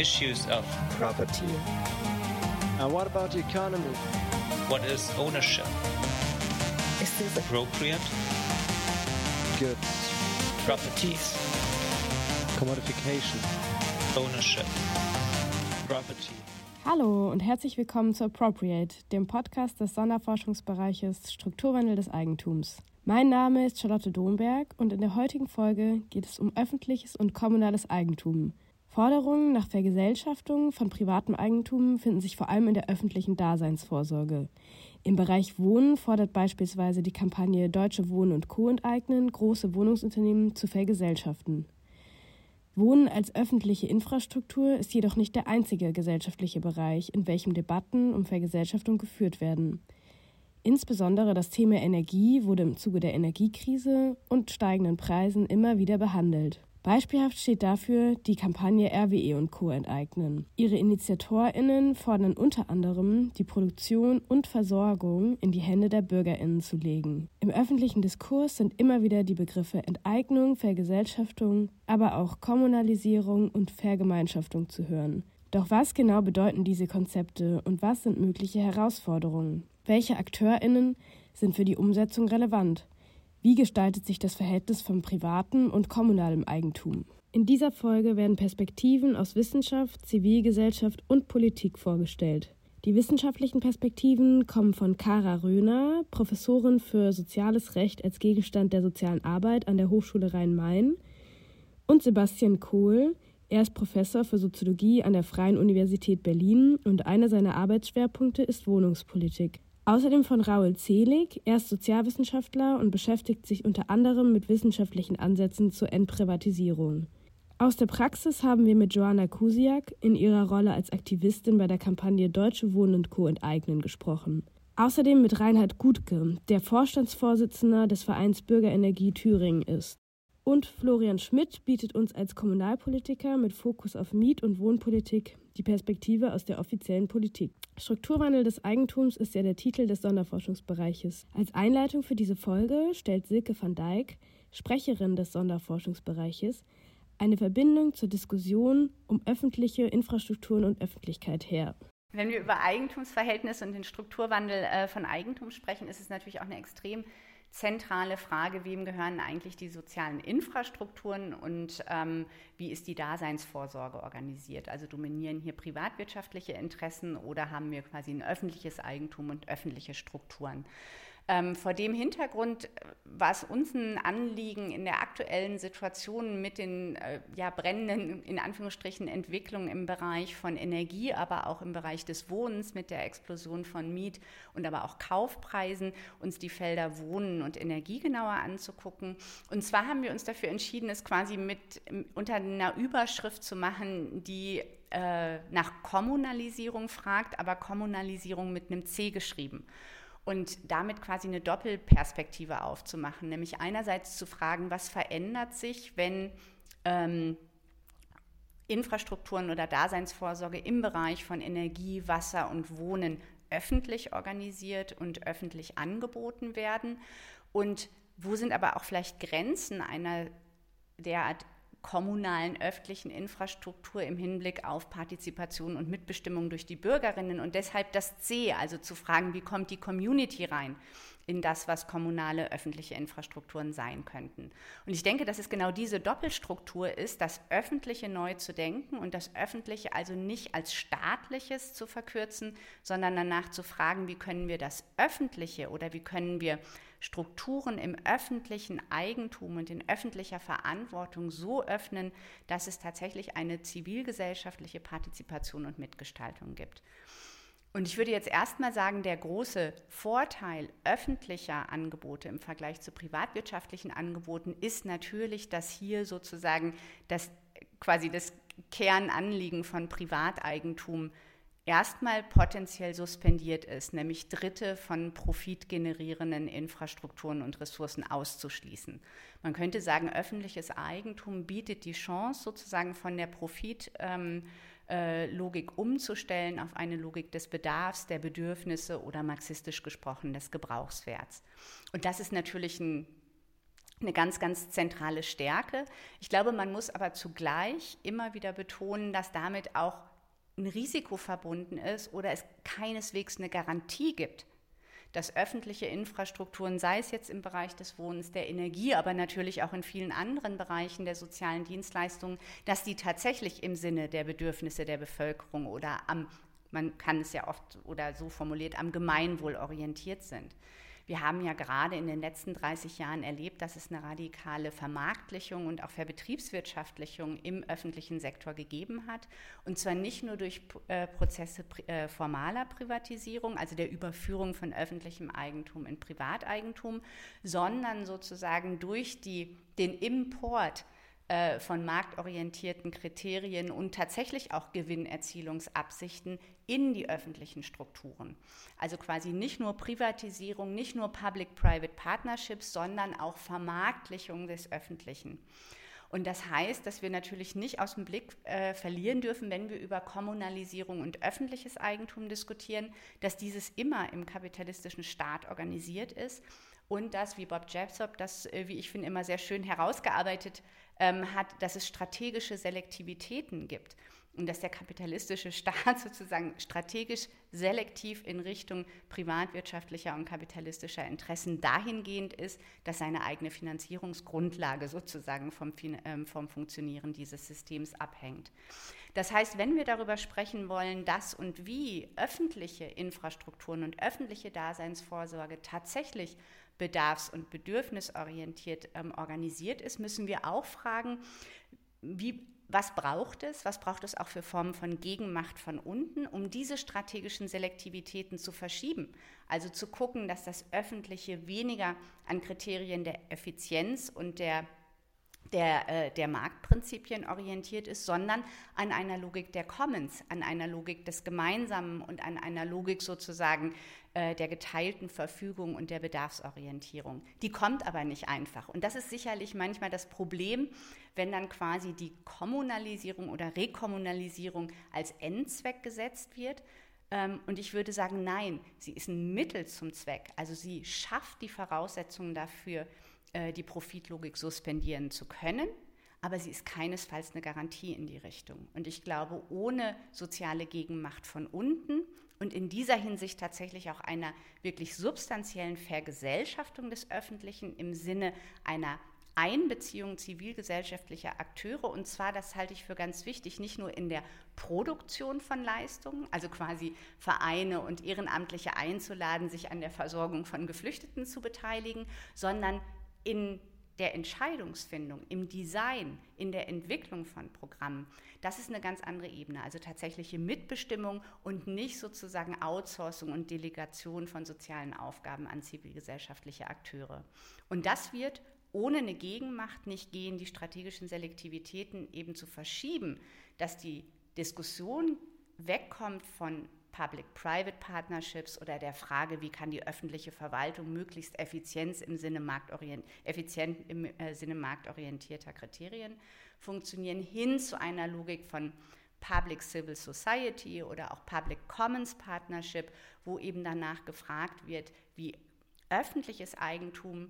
issues of property. Now, what about the economy? what is ownership, Is this appropriate, Goods, properties, commodification. ownership, property. Hallo und herzlich willkommen zu Appropriate, dem Podcast des Sonderforschungsbereiches Strukturwandel des Eigentums. Mein Name ist Charlotte Domberg und in der heutigen Folge geht es um öffentliches und kommunales Eigentum. Forderungen nach Vergesellschaftung von privatem Eigentum finden sich vor allem in der öffentlichen Daseinsvorsorge. Im Bereich Wohnen fordert beispielsweise die Kampagne Deutsche Wohnen und Co. enteignen, große Wohnungsunternehmen zu vergesellschaften. Wohnen als öffentliche Infrastruktur ist jedoch nicht der einzige gesellschaftliche Bereich, in welchem Debatten um Vergesellschaftung geführt werden. Insbesondere das Thema Energie wurde im Zuge der Energiekrise und steigenden Preisen immer wieder behandelt. Beispielhaft steht dafür die Kampagne RWE und Co. enteignen. Ihre InitiatorInnen fordern unter anderem, die Produktion und Versorgung in die Hände der BürgerInnen zu legen. Im öffentlichen Diskurs sind immer wieder die Begriffe Enteignung, Vergesellschaftung, aber auch Kommunalisierung und Vergemeinschaftung zu hören. Doch was genau bedeuten diese Konzepte und was sind mögliche Herausforderungen? Welche AkteurInnen sind für die Umsetzung relevant? Wie gestaltet sich das Verhältnis von privatem und kommunalem Eigentum? In dieser Folge werden Perspektiven aus Wissenschaft, Zivilgesellschaft und Politik vorgestellt. Die wissenschaftlichen Perspektiven kommen von Kara Röhner, Professorin für Soziales Recht als Gegenstand der sozialen Arbeit an der Hochschule Rhein-Main, und Sebastian Kohl. Er ist Professor für Soziologie an der Freien Universität Berlin und einer seiner Arbeitsschwerpunkte ist Wohnungspolitik. Außerdem von Raoul Zelig. Er ist Sozialwissenschaftler und beschäftigt sich unter anderem mit wissenschaftlichen Ansätzen zur Entprivatisierung. Aus der Praxis haben wir mit Joanna Kusiak in ihrer Rolle als Aktivistin bei der Kampagne Deutsche Wohnen und Co. enteignen gesprochen. Außerdem mit Reinhard Gutke, der Vorstandsvorsitzender des Vereins Bürgerenergie Thüringen ist. Und Florian Schmidt bietet uns als Kommunalpolitiker mit Fokus auf Miet- und Wohnpolitik die Perspektive aus der offiziellen Politik. Strukturwandel des Eigentums ist ja der Titel des Sonderforschungsbereiches. Als Einleitung für diese Folge stellt Silke van Dijk, Sprecherin des Sonderforschungsbereiches, eine Verbindung zur Diskussion um öffentliche Infrastrukturen und Öffentlichkeit her. Wenn wir über Eigentumsverhältnisse und den Strukturwandel äh, von Eigentum sprechen, ist es natürlich auch eine extrem zentrale Frage, wem gehören eigentlich die sozialen Infrastrukturen und ähm, wie ist die Daseinsvorsorge organisiert? Also dominieren hier privatwirtschaftliche Interessen oder haben wir quasi ein öffentliches Eigentum und öffentliche Strukturen? Ähm, vor dem Hintergrund äh, war es uns ein Anliegen, in der aktuellen Situation mit den äh, ja, brennenden, in Anführungsstrichen, Entwicklungen im Bereich von Energie, aber auch im Bereich des Wohnens mit der Explosion von Miet- und aber auch Kaufpreisen, uns die Felder Wohnen und Energie genauer anzugucken. Und zwar haben wir uns dafür entschieden, es quasi mit unter einer Überschrift zu machen, die äh, nach Kommunalisierung fragt, aber Kommunalisierung mit einem C geschrieben und damit quasi eine Doppelperspektive aufzumachen, nämlich einerseits zu fragen, was verändert sich, wenn ähm, Infrastrukturen oder Daseinsvorsorge im Bereich von Energie, Wasser und Wohnen öffentlich organisiert und öffentlich angeboten werden? Und wo sind aber auch vielleicht Grenzen einer derart kommunalen öffentlichen Infrastruktur im Hinblick auf Partizipation und Mitbestimmung durch die Bürgerinnen. Und deshalb das C, also zu fragen, wie kommt die Community rein in das, was kommunale öffentliche Infrastrukturen sein könnten. Und ich denke, dass es genau diese Doppelstruktur ist, das Öffentliche neu zu denken und das Öffentliche also nicht als staatliches zu verkürzen, sondern danach zu fragen, wie können wir das Öffentliche oder wie können wir Strukturen im öffentlichen Eigentum und in öffentlicher Verantwortung so öffnen, dass es tatsächlich eine zivilgesellschaftliche Partizipation und Mitgestaltung gibt. Und ich würde jetzt erstmal sagen, der große Vorteil öffentlicher Angebote im Vergleich zu privatwirtschaftlichen Angeboten ist natürlich, dass hier sozusagen das quasi das Kernanliegen von Privateigentum erstmal potenziell suspendiert ist, nämlich Dritte von profitgenerierenden Infrastrukturen und Ressourcen auszuschließen. Man könnte sagen, öffentliches Eigentum bietet die Chance, sozusagen von der Profitlogik ähm, umzustellen auf eine Logik des Bedarfs, der Bedürfnisse oder marxistisch gesprochen des Gebrauchswerts. Und das ist natürlich ein eine ganz, ganz zentrale Stärke. Ich glaube, man muss aber zugleich immer wieder betonen, dass damit auch ein Risiko verbunden ist oder es keineswegs eine Garantie gibt, dass öffentliche Infrastrukturen, sei es jetzt im Bereich des Wohnens, der Energie, aber natürlich auch in vielen anderen Bereichen der sozialen Dienstleistungen, dass die tatsächlich im Sinne der Bedürfnisse der Bevölkerung oder am, man kann es ja oft oder so formuliert, am Gemeinwohl orientiert sind. Wir haben ja gerade in den letzten 30 Jahren erlebt, dass es eine radikale Vermarktlichung und auch Verbetriebswirtschaftlichung im öffentlichen Sektor gegeben hat. Und zwar nicht nur durch äh, Prozesse äh, formaler Privatisierung, also der Überführung von öffentlichem Eigentum in Privateigentum, sondern sozusagen durch die, den Import äh, von marktorientierten Kriterien und tatsächlich auch Gewinnerzielungsabsichten in die öffentlichen Strukturen. Also quasi nicht nur Privatisierung, nicht nur Public-Private Partnerships, sondern auch Vermarktlichung des Öffentlichen. Und das heißt, dass wir natürlich nicht aus dem Blick äh, verlieren dürfen, wenn wir über Kommunalisierung und öffentliches Eigentum diskutieren, dass dieses immer im kapitalistischen Staat organisiert ist und dass, wie Bob Jessop das, äh, wie ich finde, immer sehr schön herausgearbeitet ähm, hat, dass es strategische Selektivitäten gibt und dass der kapitalistische Staat sozusagen strategisch selektiv in Richtung privatwirtschaftlicher und kapitalistischer Interessen dahingehend ist, dass seine eigene Finanzierungsgrundlage sozusagen vom, ähm, vom Funktionieren dieses Systems abhängt. Das heißt, wenn wir darüber sprechen wollen, dass und wie öffentliche Infrastrukturen und öffentliche Daseinsvorsorge tatsächlich bedarfs- und bedürfnisorientiert ähm, organisiert ist, müssen wir auch fragen, wie, was braucht es, was braucht es auch für Formen von Gegenmacht von unten, um diese strategischen Selektivitäten zu verschieben. Also zu gucken, dass das Öffentliche weniger an Kriterien der Effizienz und der der, äh, der Marktprinzipien orientiert ist, sondern an einer Logik der Commons, an einer Logik des Gemeinsamen und an einer Logik sozusagen äh, der geteilten Verfügung und der Bedarfsorientierung. Die kommt aber nicht einfach. Und das ist sicherlich manchmal das Problem, wenn dann quasi die Kommunalisierung oder Rekommunalisierung als Endzweck gesetzt wird. Ähm, und ich würde sagen, nein, sie ist ein Mittel zum Zweck. Also sie schafft die Voraussetzungen dafür, äh, die Profitlogik suspendieren zu können. Aber sie ist keinesfalls eine Garantie in die Richtung. Und ich glaube, ohne soziale Gegenmacht von unten und in dieser Hinsicht tatsächlich auch einer wirklich substanziellen Vergesellschaftung des Öffentlichen im Sinne einer Einbeziehung zivilgesellschaftlicher Akteure. Und zwar, das halte ich für ganz wichtig, nicht nur in der Produktion von Leistungen, also quasi Vereine und Ehrenamtliche einzuladen, sich an der Versorgung von Geflüchteten zu beteiligen, sondern in der Entscheidungsfindung, im Design, in der Entwicklung von Programmen, das ist eine ganz andere Ebene. Also tatsächliche Mitbestimmung und nicht sozusagen Outsourcing und Delegation von sozialen Aufgaben an zivilgesellschaftliche Akteure. Und das wird ohne eine Gegenmacht nicht gehen, die strategischen Selektivitäten eben zu verschieben, dass die Diskussion wegkommt von Public-Private Partnerships oder der Frage, wie kann die öffentliche Verwaltung möglichst Effizienz im Sinne effizient im äh, Sinne marktorientierter Kriterien funktionieren, hin zu einer Logik von Public Civil Society oder auch Public Commons Partnership, wo eben danach gefragt wird, wie öffentliches Eigentum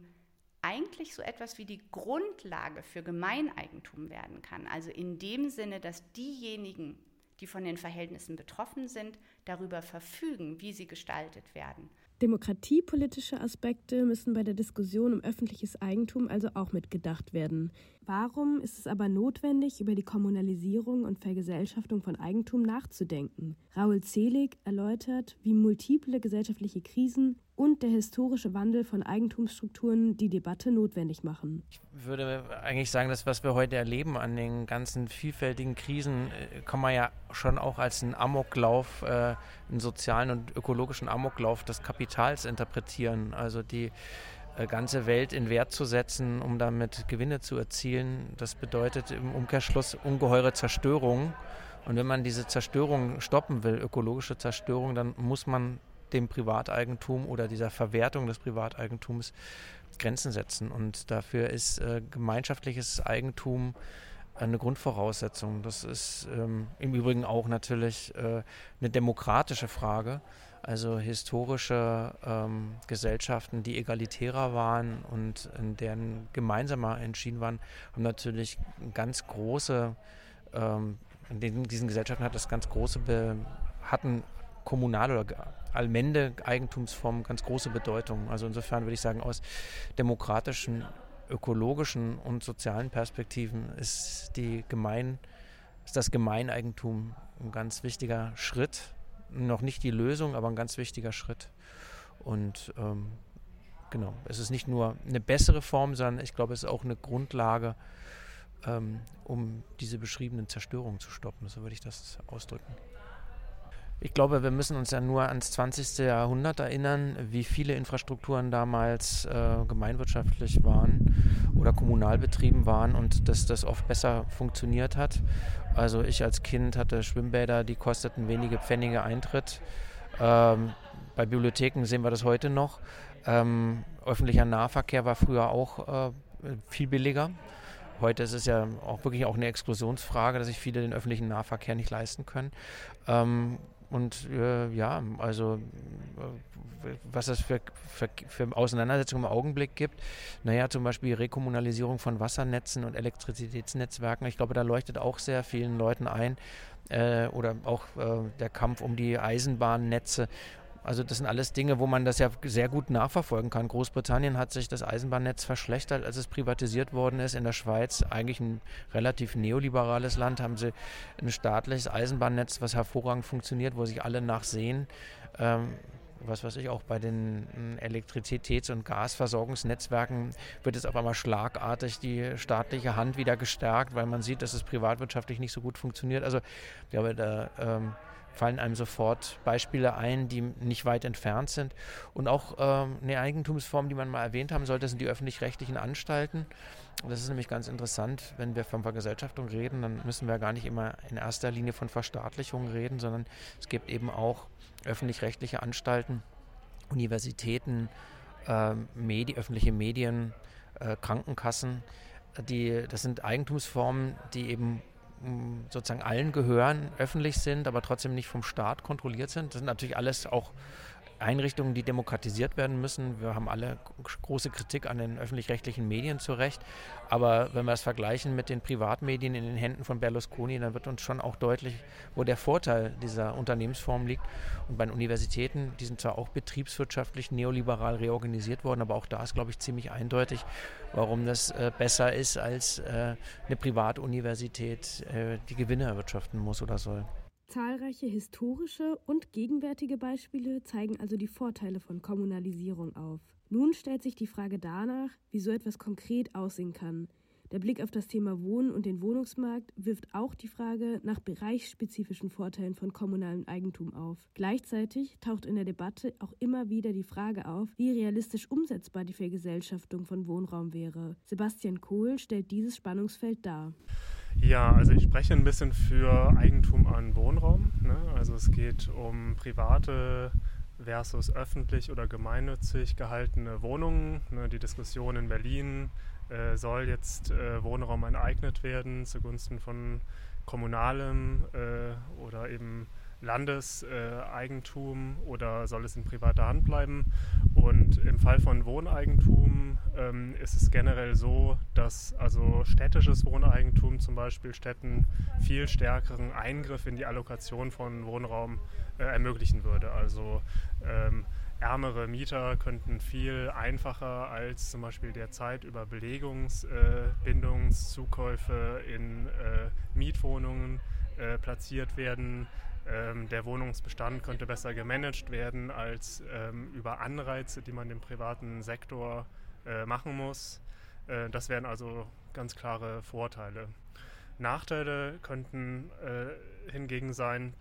eigentlich so etwas wie die Grundlage für Gemeineigentum werden kann. Also in dem Sinne, dass diejenigen, die von den Verhältnissen betroffen sind, darüber verfügen, wie sie gestaltet werden. Demokratiepolitische Aspekte müssen bei der Diskussion um öffentliches Eigentum also auch mitgedacht werden. Warum ist es aber notwendig, über die Kommunalisierung und Vergesellschaftung von Eigentum nachzudenken? Raoul Zelig erläutert, wie multiple gesellschaftliche Krisen und der historische Wandel von Eigentumsstrukturen die Debatte notwendig machen. Ich würde eigentlich sagen, das, was wir heute erleben an den ganzen vielfältigen Krisen, äh, kann man ja schon auch als einen Amoklauf, äh, einen sozialen und ökologischen Amoklauf des Kapitals interpretieren. Also die äh, ganze Welt in Wert zu setzen, um damit Gewinne zu erzielen, das bedeutet im Umkehrschluss ungeheure Zerstörung. Und wenn man diese Zerstörung stoppen will, ökologische Zerstörung, dann muss man dem Privateigentum oder dieser Verwertung des Privateigentums Grenzen setzen. Und dafür ist äh, gemeinschaftliches Eigentum eine Grundvoraussetzung. Das ist ähm, im Übrigen auch natürlich äh, eine demokratische Frage. Also historische ähm, Gesellschaften, die egalitärer waren und in deren gemeinsamer entschieden waren, haben natürlich ganz große, ähm, in diesen Gesellschaften hat das ganz große, Be hatten kommunale oder allmende Eigentumsformen ganz große Bedeutung. Also insofern würde ich sagen, aus demokratischen, ökologischen und sozialen Perspektiven ist die Gemein, ist das Gemeineigentum ein ganz wichtiger Schritt noch nicht die Lösung, aber ein ganz wichtiger Schritt. Und ähm, genau, es ist nicht nur eine bessere Form, sondern ich glaube, es ist auch eine Grundlage, ähm, um diese beschriebenen Zerstörungen zu stoppen. So würde ich das ausdrücken. Ich glaube, wir müssen uns ja nur ans 20. Jahrhundert erinnern, wie viele Infrastrukturen damals äh, gemeinwirtschaftlich waren oder kommunal betrieben waren und dass das oft besser funktioniert hat. Also ich als Kind hatte Schwimmbäder, die kosteten wenige Pfennige Eintritt. Ähm, bei Bibliotheken sehen wir das heute noch. Ähm, öffentlicher Nahverkehr war früher auch äh, viel billiger. Heute ist es ja auch wirklich auch eine Exklusionsfrage, dass sich viele den öffentlichen Nahverkehr nicht leisten können. Ähm, und äh, ja, also äh, was es für, für, für, Auseinandersetzungen im Augenblick gibt, naja, zum Beispiel Rekommunalisierung von Wassernetzen und Elektrizitätsnetzwerken. Ich glaube, da leuchtet auch sehr vielen Leuten ein. Äh, oder auch äh, der Kampf um die Eisenbahnnetze. Also das sind alles Dinge, wo man das ja sehr gut nachverfolgen kann. Großbritannien hat sich das Eisenbahnnetz verschlechtert, als es privatisiert worden ist. In der Schweiz, eigentlich ein relativ neoliberales Land, haben sie ein staatliches Eisenbahnnetz, was hervorragend funktioniert, wo sich alle nachsehen. Ähm, was weiß ich, auch bei den Elektrizitäts- und Gasversorgungsnetzwerken wird es auf einmal schlagartig die staatliche Hand wieder gestärkt, weil man sieht, dass es privatwirtschaftlich nicht so gut funktioniert. Also ich glaube, da ähm, fallen einem sofort Beispiele ein, die nicht weit entfernt sind. Und auch ähm, eine Eigentumsform, die man mal erwähnt haben sollte, sind die öffentlich-rechtlichen Anstalten. Das ist nämlich ganz interessant, wenn wir von Vergesellschaftung reden, dann müssen wir gar nicht immer in erster Linie von Verstaatlichung reden, sondern es gibt eben auch öffentlich-rechtliche Anstalten, Universitäten, äh, Medi öffentliche Medien, äh, Krankenkassen. Die, das sind Eigentumsformen, die eben sozusagen allen gehören, öffentlich sind, aber trotzdem nicht vom Staat kontrolliert sind. Das sind natürlich alles auch Einrichtungen, die demokratisiert werden müssen. Wir haben alle große Kritik an den öffentlich-rechtlichen Medien zu Recht. Aber wenn wir es vergleichen mit den Privatmedien in den Händen von Berlusconi, dann wird uns schon auch deutlich, wo der Vorteil dieser Unternehmensform liegt. Und bei den Universitäten, die sind zwar auch betriebswirtschaftlich neoliberal reorganisiert worden, aber auch da ist, glaube ich, ziemlich eindeutig, warum das äh, besser ist, als äh, eine Privatuniversität, äh, die Gewinne erwirtschaften muss oder soll. Zahlreiche historische und gegenwärtige Beispiele zeigen also die Vorteile von Kommunalisierung auf. Nun stellt sich die Frage danach, wie so etwas konkret aussehen kann. Der Blick auf das Thema Wohnen und den Wohnungsmarkt wirft auch die Frage nach bereichsspezifischen Vorteilen von kommunalem Eigentum auf. Gleichzeitig taucht in der Debatte auch immer wieder die Frage auf, wie realistisch umsetzbar die Vergesellschaftung von Wohnraum wäre. Sebastian Kohl stellt dieses Spannungsfeld dar. Ja, also ich spreche ein bisschen für Eigentum an Wohnraum. Ne? Also es geht um private versus öffentlich oder gemeinnützig gehaltene Wohnungen. Ne? Die Diskussion in Berlin, äh, soll jetzt äh, Wohnraum enteignet werden zugunsten von kommunalem äh, oder eben Landeseigentum oder soll es in privater Hand bleiben? Und im Fall von Wohneigentum ähm, ist es generell so, dass also städtisches Wohneigentum zum Beispiel Städten viel stärkeren Eingriff in die Allokation von Wohnraum äh, ermöglichen würde. Also ähm, ärmere Mieter könnten viel einfacher als zum Beispiel derzeit über Belegungsbindungszukäufe äh, in äh, Mietwohnungen äh, platziert werden ähm, der Wohnungsbestand könnte besser gemanagt werden als ähm, über Anreize, die man dem privaten Sektor äh, machen muss. Äh, das wären also ganz klare Vorteile. Nachteile könnten äh, hingegen sein,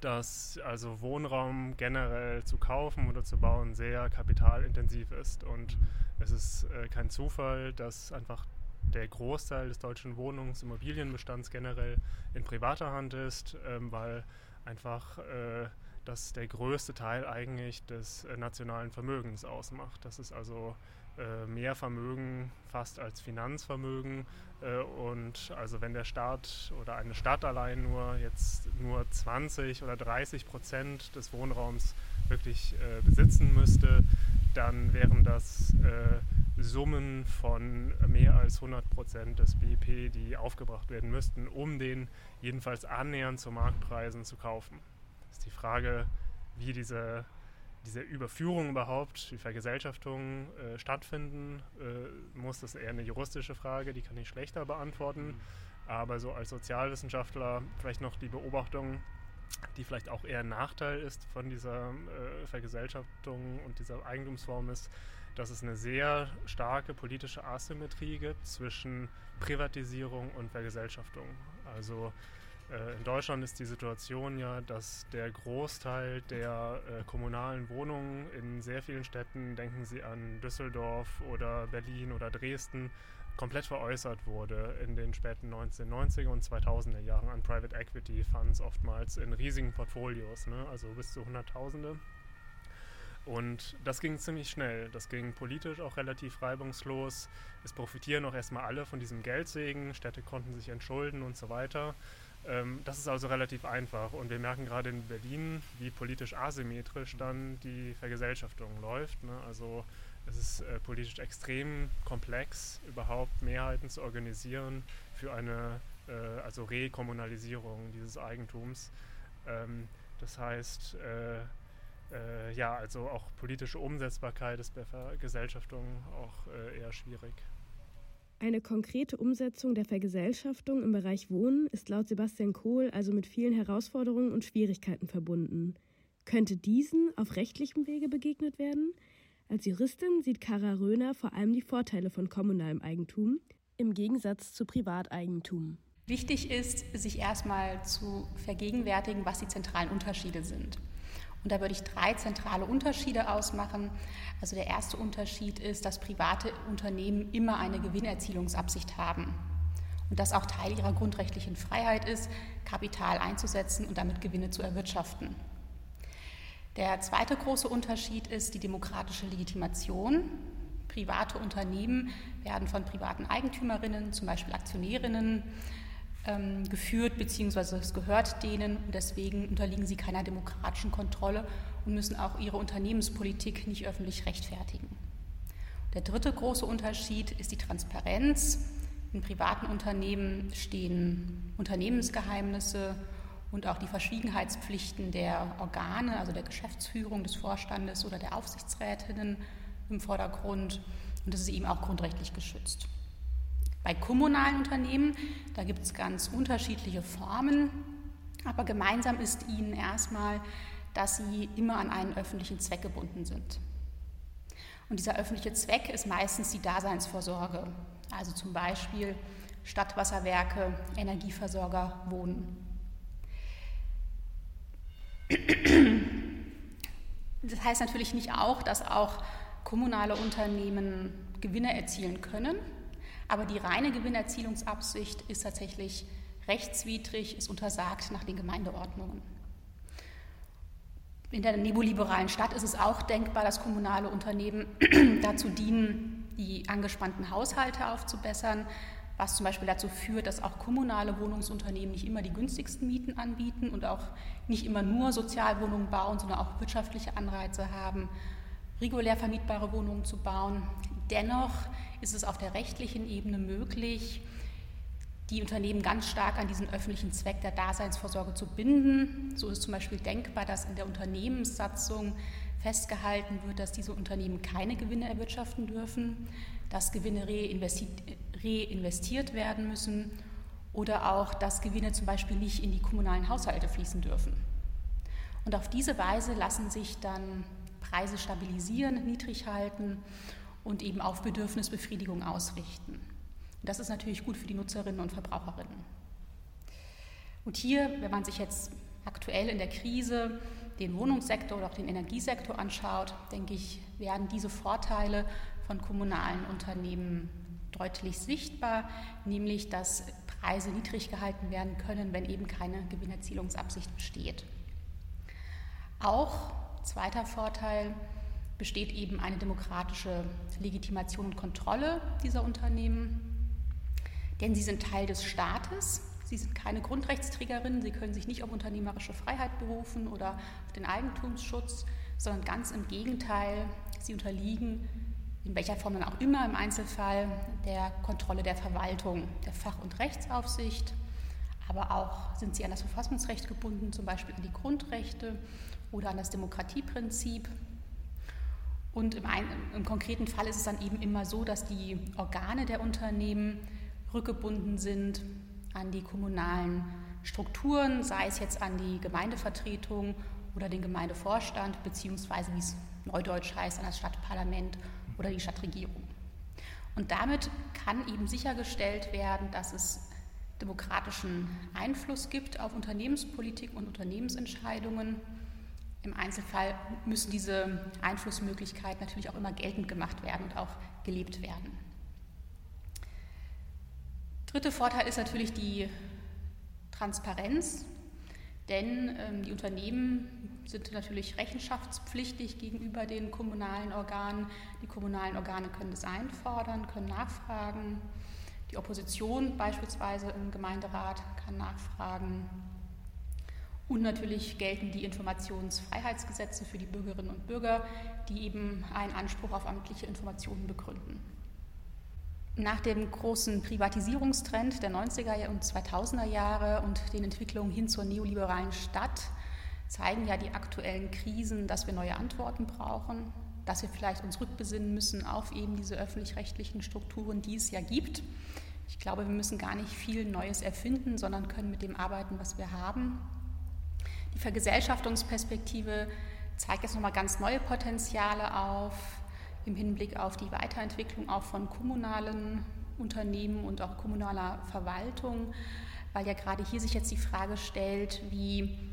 dass also Wohnraum generell zu kaufen oder zu bauen sehr kapitalintensiv ist. Und es ist äh, kein Zufall, dass einfach der Großteil des deutschen Wohnungsimmobilienbestands generell in privater Hand ist, ähm, weil einfach äh, das der größte Teil eigentlich des äh, nationalen Vermögens ausmacht. Das ist also äh, mehr Vermögen fast als Finanzvermögen. Äh, und also wenn der Staat oder eine Stadt allein nur jetzt nur 20 oder 30 Prozent des Wohnraums wirklich äh, besitzen müsste, dann wären das äh, Summen von mehr als 100 Prozent des BIP, die aufgebracht werden müssten, um den jedenfalls annähernd zu Marktpreisen zu kaufen. Das ist die Frage, wie diese, diese Überführung überhaupt, die Vergesellschaftung äh, stattfinden äh, muss. Das ist eher eine juristische Frage, die kann ich schlechter beantworten. Aber so als Sozialwissenschaftler vielleicht noch die Beobachtung, die vielleicht auch eher ein Nachteil ist von dieser äh, Vergesellschaftung und dieser Eigentumsform ist, dass es eine sehr starke politische Asymmetrie gibt zwischen Privatisierung und Vergesellschaftung. Also äh, in Deutschland ist die Situation ja, dass der Großteil der äh, kommunalen Wohnungen in sehr vielen Städten, denken Sie an Düsseldorf oder Berlin oder Dresden, komplett veräußert wurde in den späten 1990er und 2000er Jahren an Private Equity Funds, oftmals in riesigen Portfolios, ne? also bis zu Hunderttausende. Und das ging ziemlich schnell. Das ging politisch auch relativ reibungslos. Es profitieren auch erstmal alle von diesem Geldsegen. Städte konnten sich entschulden und so weiter. Ähm, das ist also relativ einfach. Und wir merken gerade in Berlin, wie politisch asymmetrisch dann die Vergesellschaftung läuft. Ne? Also es ist äh, politisch extrem komplex, überhaupt Mehrheiten zu organisieren für eine äh, also Rekommunalisierung dieses Eigentums. Ähm, das heißt, äh, äh ja, also auch politische Umsetzbarkeit ist bei Vergesellschaftung auch äh, eher schwierig. Eine konkrete Umsetzung der Vergesellschaftung im Bereich Wohnen ist laut Sebastian Kohl also mit vielen Herausforderungen und Schwierigkeiten verbunden. Könnte diesen auf rechtlichem Wege begegnet werden? Als Juristin sieht Kara Röhner vor allem die Vorteile von kommunalem Eigentum im Gegensatz zu Privateigentum. Wichtig ist, sich erstmal zu vergegenwärtigen, was die zentralen Unterschiede sind. Und da würde ich drei zentrale Unterschiede ausmachen. Also der erste Unterschied ist, dass private Unternehmen immer eine Gewinnerzielungsabsicht haben und das auch Teil ihrer grundrechtlichen Freiheit ist, Kapital einzusetzen und damit Gewinne zu erwirtschaften. Der zweite große Unterschied ist die demokratische Legitimation. Private Unternehmen werden von privaten Eigentümerinnen, zum Beispiel Aktionärinnen, ähm, geführt, beziehungsweise es gehört denen und deswegen unterliegen sie keiner demokratischen Kontrolle und müssen auch ihre Unternehmenspolitik nicht öffentlich rechtfertigen. Der dritte große Unterschied ist die Transparenz. In privaten Unternehmen stehen Unternehmensgeheimnisse und auch die Verschwiegenheitspflichten der Organe, also der Geschäftsführung, des Vorstandes oder der Aufsichtsrätinnen im Vordergrund. Und das ist eben auch grundrechtlich geschützt. Bei kommunalen Unternehmen, da gibt es ganz unterschiedliche Formen, aber gemeinsam ist ihnen erstmal, dass sie immer an einen öffentlichen Zweck gebunden sind. Und dieser öffentliche Zweck ist meistens die Daseinsvorsorge, also zum Beispiel Stadtwasserwerke, Energieversorger, Wohnen. Das heißt natürlich nicht auch, dass auch kommunale Unternehmen Gewinne erzielen können, aber die reine Gewinnerzielungsabsicht ist tatsächlich rechtswidrig, ist untersagt nach den Gemeindeordnungen. In der neoliberalen Stadt ist es auch denkbar, dass kommunale Unternehmen dazu dienen, die angespannten Haushalte aufzubessern, was zum Beispiel dazu führt, dass auch kommunale Wohnungsunternehmen nicht immer die günstigsten Mieten anbieten und auch nicht immer nur Sozialwohnungen bauen, sondern auch wirtschaftliche Anreize haben, regulär vermietbare Wohnungen zu bauen. Dennoch ist es auf der rechtlichen Ebene möglich, die Unternehmen ganz stark an diesen öffentlichen Zweck der Daseinsvorsorge zu binden. So ist zum Beispiel denkbar, dass in der Unternehmenssatzung festgehalten wird, dass diese Unternehmen keine Gewinne erwirtschaften dürfen, dass Gewinne reinvestiert werden müssen oder auch, dass Gewinne zum Beispiel nicht in die kommunalen Haushalte fließen dürfen. Und auf diese Weise lassen sich dann Preise stabilisieren, niedrig halten und eben auf Bedürfnisbefriedigung ausrichten. Und das ist natürlich gut für die Nutzerinnen und Verbraucherinnen. Und hier, wenn man sich jetzt aktuell in der Krise den Wohnungssektor oder auch den Energiesektor anschaut, denke ich, werden diese Vorteile von kommunalen Unternehmen deutlich sichtbar, nämlich dass Preise niedrig gehalten werden können, wenn eben keine Gewinnerzielungsabsicht besteht. Auch zweiter Vorteil besteht eben eine demokratische Legitimation und Kontrolle dieser Unternehmen, denn sie sind Teil des Staates. Sie sind keine Grundrechtsträgerinnen, sie können sich nicht auf unternehmerische Freiheit berufen oder auf den Eigentumsschutz, sondern ganz im Gegenteil, sie unterliegen in welcher Form dann auch immer im Einzelfall der Kontrolle der Verwaltung, der Fach- und Rechtsaufsicht, aber auch sind sie an das Verfassungsrecht gebunden, zum Beispiel an die Grundrechte oder an das Demokratieprinzip. Und im, im, konkreten Fall ist es dann eben immer so, dass die Organe der Unternehmen rückgebunden sind an die kommunalen Strukturen, sei es jetzt an die Gemeindevertretung oder den Gemeindevorstand, beziehungsweise wie es neudeutsch heißt, an das Stadtparlament oder die Stadtregierung. Und damit kann eben sichergestellt werden, dass es demokratischen Einfluss gibt auf Unternehmenspolitik und Unternehmensentscheidungen. Im Einzelfall müssen diese Einflussmöglichkeiten natürlich auch immer geltend gemacht werden und auch gelebt werden. Dritter Vorteil ist natürlich die Transparenz, denn ähm, die Unternehmen sind natürlich rechenschaftspflichtig gegenüber den kommunalen Organen. Die kommunalen Organe können das einfordern, können nachfragen. Die Opposition beispielsweise im Gemeinderat kann nachfragen. Und natürlich gelten die Informationsfreiheitsgesetze für die Bürgerinnen und Bürger, die eben einen Anspruch auf amtliche Informationen begründen. Nach dem großen Privatisierungstrend der 90er und 2000er Jahre und den Entwicklungen hin zur neoliberalen Stadt zeigen ja die aktuellen Krisen, dass wir neue Antworten brauchen, dass wir vielleicht uns rückbesinnen müssen auf eben diese öffentlich-rechtlichen Strukturen, die es ja gibt. Ich glaube, wir müssen gar nicht viel Neues erfinden, sondern können mit dem arbeiten, was wir haben. Die Vergesellschaftungsperspektive zeigt jetzt nochmal ganz neue Potenziale auf im Hinblick auf die Weiterentwicklung auch von kommunalen Unternehmen und auch kommunaler Verwaltung, weil ja gerade hier sich jetzt die Frage stellt, wie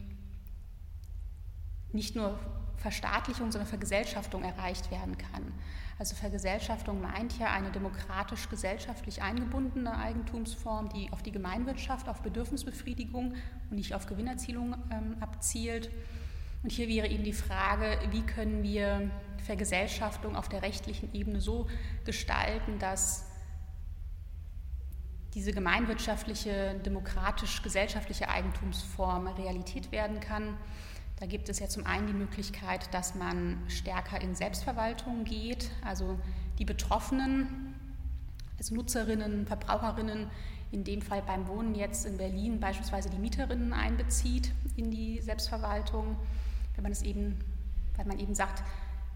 nicht nur Verstaatlichung, sondern Vergesellschaftung erreicht werden kann. Also Vergesellschaftung meint ja eine demokratisch-gesellschaftlich eingebundene Eigentumsform, die auf die Gemeinwirtschaft, auf Bedürfnisbefriedigung und nicht auf Gewinnerzielung ähm, abzielt. Und hier wäre eben die Frage, wie können wir Vergesellschaftung auf der rechtlichen Ebene so gestalten, dass diese gemeinwirtschaftliche, demokratisch-gesellschaftliche Eigentumsform Realität werden kann da gibt es ja zum einen die Möglichkeit, dass man stärker in Selbstverwaltung geht, also die Betroffenen, also Nutzerinnen, Verbraucherinnen, in dem Fall beim Wohnen jetzt in Berlin beispielsweise die Mieterinnen einbezieht in die Selbstverwaltung, wenn man es eben, weil man eben sagt,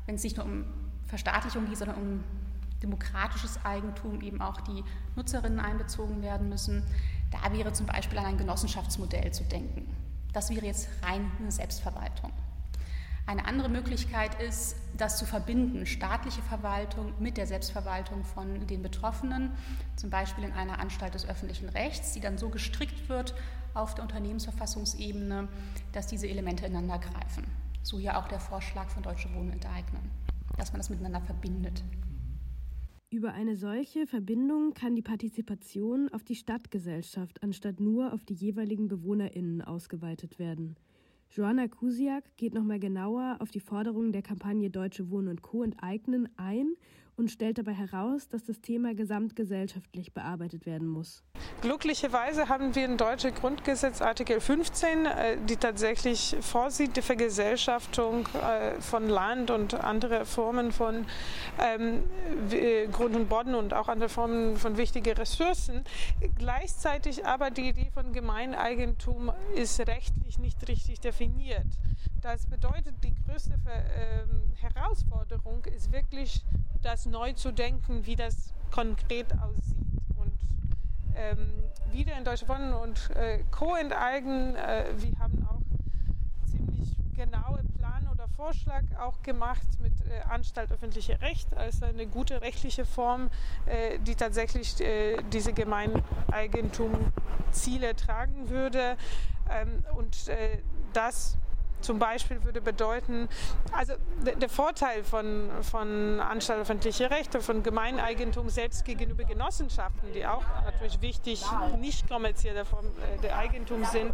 wenn es nicht nur um Verstaatlichung geht, sondern um demokratisches Eigentum eben auch die Nutzerinnen einbezogen werden müssen. Da wäre zum Beispiel an ein Genossenschaftsmodell zu denken. Das wäre jetzt rein eine Selbstverwaltung. Eine andere Möglichkeit ist, das zu verbinden, staatliche Verwaltung mit der Selbstverwaltung von den Betroffenen, zum Beispiel in einer Anstalt des öffentlichen Rechts, die dann so gestrickt wird auf der Unternehmensverfassungsebene, dass diese Elemente ineinander greifen. So ja auch der Vorschlag von Deutsche Wohnen enteignen, dass man das miteinander verbindet. Über eine solche Verbindung kann die Partizipation auf die Stadtgesellschaft anstatt nur auf die jeweiligen BewohnerInnen ausgeweitet werden. Joanna Kusiak geht nochmal genauer auf die Forderungen der Kampagne Deutsche Wohnen und Co. enteignen ein und stellt dabei heraus, dass das Thema gesamtgesellschaftlich bearbeitet werden muss. Glücklicherweise haben wir ein deutsches Grundgesetz Artikel 15, äh, die tatsächlich vorsieht die Vergesellschaftung äh, von Land und andere Formen von ähm, Grund und Boden und auch andere Formen von wichtigen Ressourcen. Gleichzeitig aber die Idee von Gemeineigentum ist rechtlich nicht richtig definiert. Das bedeutet, die größte ähm, Herausforderung ist wirklich, das neu zu denken, wie das konkret aussieht. Und ähm, wieder in Deutsche Wohnen und äh, Co. enteignen. Äh, wir haben auch ziemlich genaue Plan oder Vorschlag auch gemacht mit äh, Anstalt öffentliche Recht als eine gute rechtliche Form, äh, die tatsächlich äh, diese Gemeineigentum-Ziele tragen würde. Ähm, und äh, das zum Beispiel würde bedeuten, also der Vorteil von, von Anstalt öffentliche Rechte, von Gemeineigentum selbst gegenüber Genossenschaften, die auch natürlich wichtig, nicht kommerzielle Form äh, der Eigentum sind,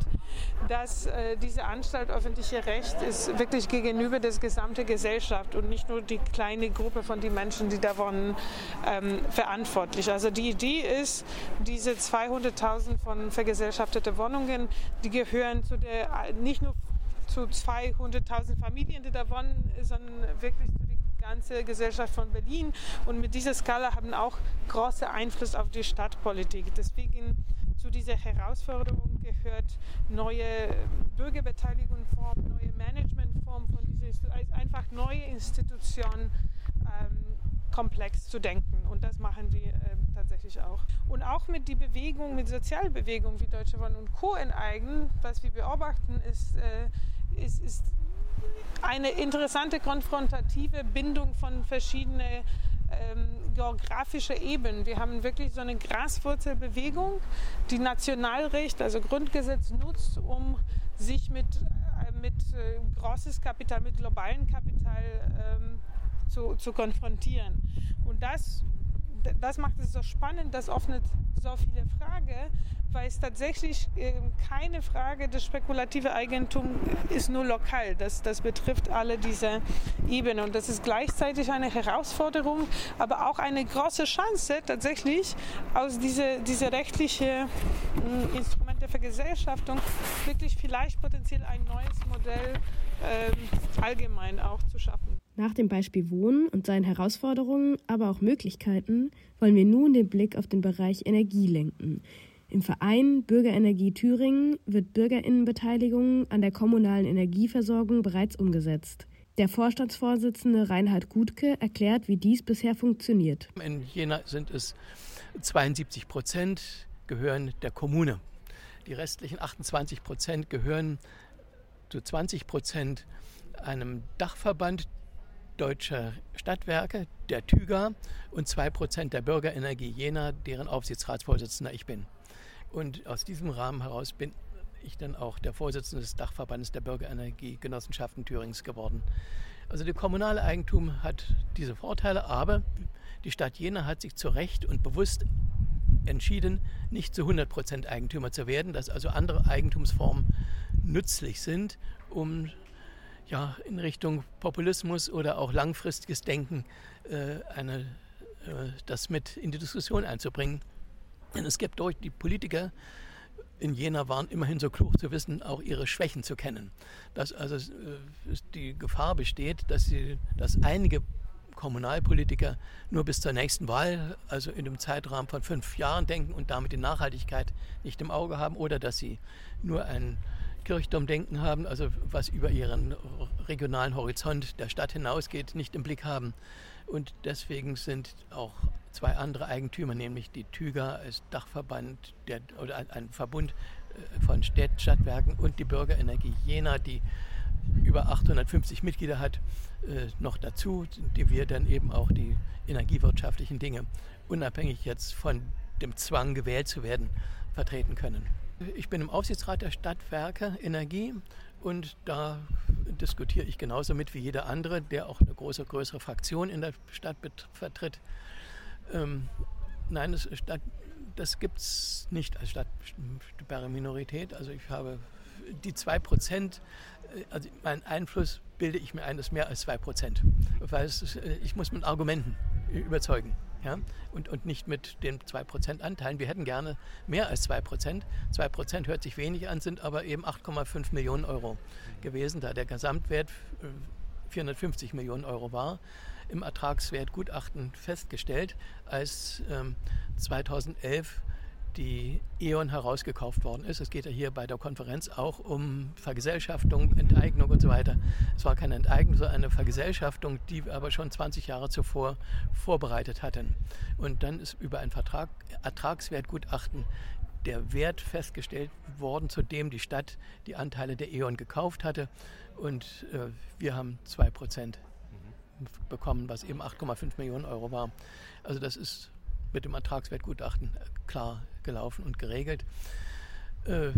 dass äh, diese Anstalt öffentliche Recht ist wirklich gegenüber der gesamten Gesellschaft und nicht nur die kleine Gruppe von den Menschen, die da wohnen, ähm, verantwortlich. Also die Idee ist, diese 200.000 von vergesellschafteten Wohnungen, die gehören zu der, nicht nur zu 200.000 Familien, die da wohnen, sondern wirklich zu die ganze Gesellschaft von Berlin. Und mit dieser Skala haben auch großen Einfluss auf die Stadtpolitik. Deswegen zu dieser Herausforderung gehört neue Bürgerbeteiligungsformen, neue Managementformen von dieser einfach neue Institutionen ähm, komplex zu denken. Und das machen wir äh, tatsächlich auch. Und auch mit die Bewegung, mit Sozialbewegungen wie Deutsche Wohnen und Co. enteignen, was wir beobachten, ist, äh, ist, ist eine interessante konfrontative Bindung von verschiedenen ähm, geografische Ebenen. Wir haben wirklich so eine Graswurzelbewegung, die Nationalrecht, also Grundgesetz nutzt, um sich mit, äh, mit äh, großes Kapital, mit globalem Kapital ähm, zu, zu konfrontieren. Und das, das macht es so spannend, das öffnet so viele Fragen, weil es tatsächlich äh, keine Frage, das spekulative Eigentum ist nur lokal. Das, das betrifft alle diese Ebenen. Und das ist gleichzeitig eine Herausforderung, aber auch eine große Chance, tatsächlich aus dieser diese rechtlichen äh, Instrument der Vergesellschaftung wirklich vielleicht potenziell ein neues Modell äh, allgemein auch zu schaffen. Nach dem Beispiel Wohnen und seinen Herausforderungen, aber auch Möglichkeiten, wollen wir nun den Blick auf den Bereich Energie lenken. Im Verein Bürgerenergie Thüringen wird Bürgerinnenbeteiligung an der kommunalen Energieversorgung bereits umgesetzt. Der Vorstandsvorsitzende Reinhard Gutke erklärt, wie dies bisher funktioniert. In Jena sind es 72 Prozent gehören der Kommune. Die restlichen 28 Prozent gehören zu 20 Prozent einem Dachverband deutscher Stadtwerke, der TÜGA und 2 Prozent der Bürgerenergie Jena, deren Aufsichtsratsvorsitzender ich bin. Und aus diesem Rahmen heraus bin ich dann auch der Vorsitzende des Dachverbandes der Bürgerenergiegenossenschaften Thürings geworden. Also das kommunale Eigentum hat diese Vorteile, aber die Stadt Jena hat sich zu Recht und bewusst entschieden, nicht zu 100 Prozent Eigentümer zu werden, dass also andere Eigentumsformen nützlich sind, um ja, in Richtung Populismus oder auch langfristiges Denken äh, eine, äh, das mit in die Diskussion einzubringen. Denn es gibt durch die Politiker in Jena waren immerhin so klug zu wissen, auch ihre Schwächen zu kennen. Dass also äh, die Gefahr besteht, dass, sie, dass einige Kommunalpolitiker nur bis zur nächsten Wahl, also in einem Zeitrahmen von fünf Jahren denken und damit die Nachhaltigkeit nicht im Auge haben oder dass sie nur ein Kirchturmdenken haben, also was über ihren regionalen Horizont der Stadt hinausgeht, nicht im Blick haben. Und deswegen sind auch zwei andere Eigentümer, nämlich die Tüger als Dachverband der, oder ein Verbund äh, von Städt, Stadtwerken und die Bürgerenergie Jena, die über 850 Mitglieder hat, äh, noch dazu, die wir dann eben auch die energiewirtschaftlichen Dinge unabhängig jetzt von dem Zwang gewählt zu werden vertreten können. Ich bin im Aufsichtsrat der Stadtwerke Energie und da diskutiere ich genauso mit wie jeder andere, der auch eine große, größere Fraktion in der Stadt vertritt. Ähm, nein, das, das gibt es nicht als stadtbare Minorität. Also ich habe die 2 Prozent, äh, also mein Einfluss bilde ich mir ein, das ist mehr als 2 Prozent. Weil es, äh, ich muss mit Argumenten überzeugen. Ja? Und, und nicht mit den 2% Anteilen. Wir hätten gerne mehr als 2%. 2% hört sich wenig an, sind aber eben 8,5 Millionen Euro gewesen, da der Gesamtwert 450 äh, Millionen Euro war im Ertragswertgutachten festgestellt, als ähm, 2011 die E.ON herausgekauft worden ist. Es geht ja hier bei der Konferenz auch um Vergesellschaftung, Enteignung und so weiter. Es war keine Enteignung, sondern eine Vergesellschaftung, die wir aber schon 20 Jahre zuvor vorbereitet hatten. Und dann ist über ein Vertrag, Ertragswertgutachten der Wert festgestellt worden, zu dem die Stadt die Anteile der E.ON gekauft hatte. Und äh, wir haben 2 Prozent bekommen, was eben 8,5 Millionen Euro war. Also das ist mit dem Ertragswertgutachten klar gelaufen und geregelt. Äh,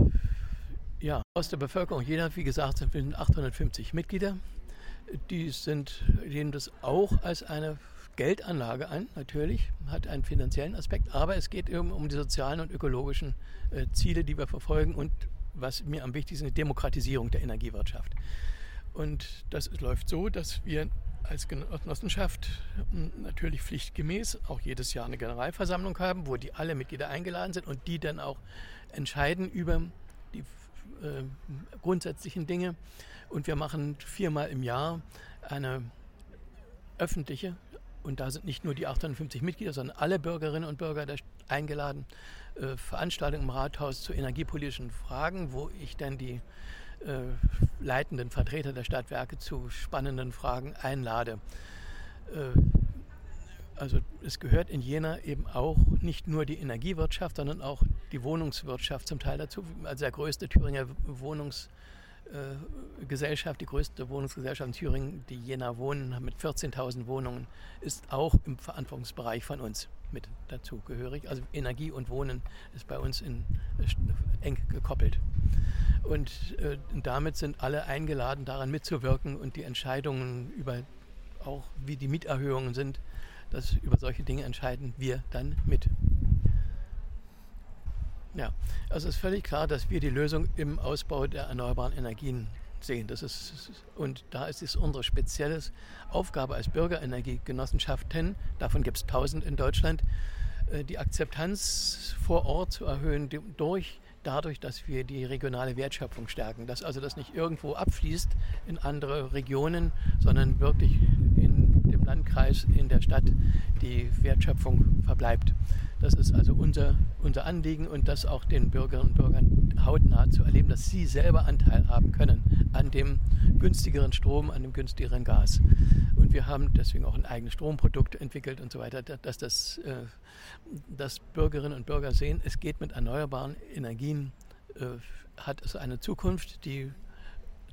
ja, aus der Bevölkerung, jeder, wie gesagt, sind 850 Mitglieder. Die sind, nehmen das auch als eine Geldanlage an, natürlich, hat einen finanziellen Aspekt, aber es geht eben um die sozialen und ökologischen äh, Ziele, die wir verfolgen und was mir am wichtigsten ist, die Demokratisierung der Energiewirtschaft. Und das läuft so, dass wir als Genossenschaft hm, natürlich pflichtgemäß auch jedes Jahr eine Generalversammlung haben, wo die alle Mitglieder eingeladen sind und die dann auch entscheiden über die äh, grundsätzlichen Dinge. Und wir machen viermal im Jahr eine öffentliche, und da sind nicht nur die 850 Mitglieder, sondern alle Bürgerinnen und Bürger eingeladen, äh, Veranstaltung im Rathaus zu energiepolitischen Fragen, wo ich dann die leitenden Vertreter der Stadtwerke zu spannenden Fragen einlade. Äh, also es gehört in Jena eben auch nicht nur die Energiewirtschaft, sondern auch die Wohnungswirtschaft zum Teil dazu. Also der größte Thüringer Wohnungsgesellschaft, die größte Wohnungsgesellschaft in Thüringen, die Jena Wohnen mit 14.000 Wohnungen, ist auch im Verantwortungsbereich von uns mit dazu gehörig. Also Energie und Wohnen ist bei uns in, eng gekoppelt. Und äh, damit sind alle eingeladen, daran mitzuwirken und die Entscheidungen über auch wie die Mieterhöhungen sind, dass über solche Dinge entscheiden wir dann mit. Ja, also es ist völlig klar, dass wir die Lösung im Ausbau der erneuerbaren Energien sehen. Das ist, und da ist es unsere spezielle Aufgabe als Bürgerenergiegenossenschaften, davon gibt es tausend in Deutschland, äh, die Akzeptanz vor Ort zu erhöhen durch dadurch, dass wir die regionale Wertschöpfung stärken. Dass also das nicht irgendwo abfließt in andere Regionen, sondern wirklich Landkreis, in der Stadt die Wertschöpfung verbleibt. Das ist also unser, unser Anliegen und das auch den Bürgerinnen und Bürgern hautnah zu erleben, dass sie selber Anteil haben können an dem günstigeren Strom, an dem günstigeren Gas. Und wir haben deswegen auch ein eigenes Stromprodukt entwickelt und so weiter, dass, das, äh, dass Bürgerinnen und Bürger sehen, es geht mit erneuerbaren Energien, äh, hat es eine Zukunft, die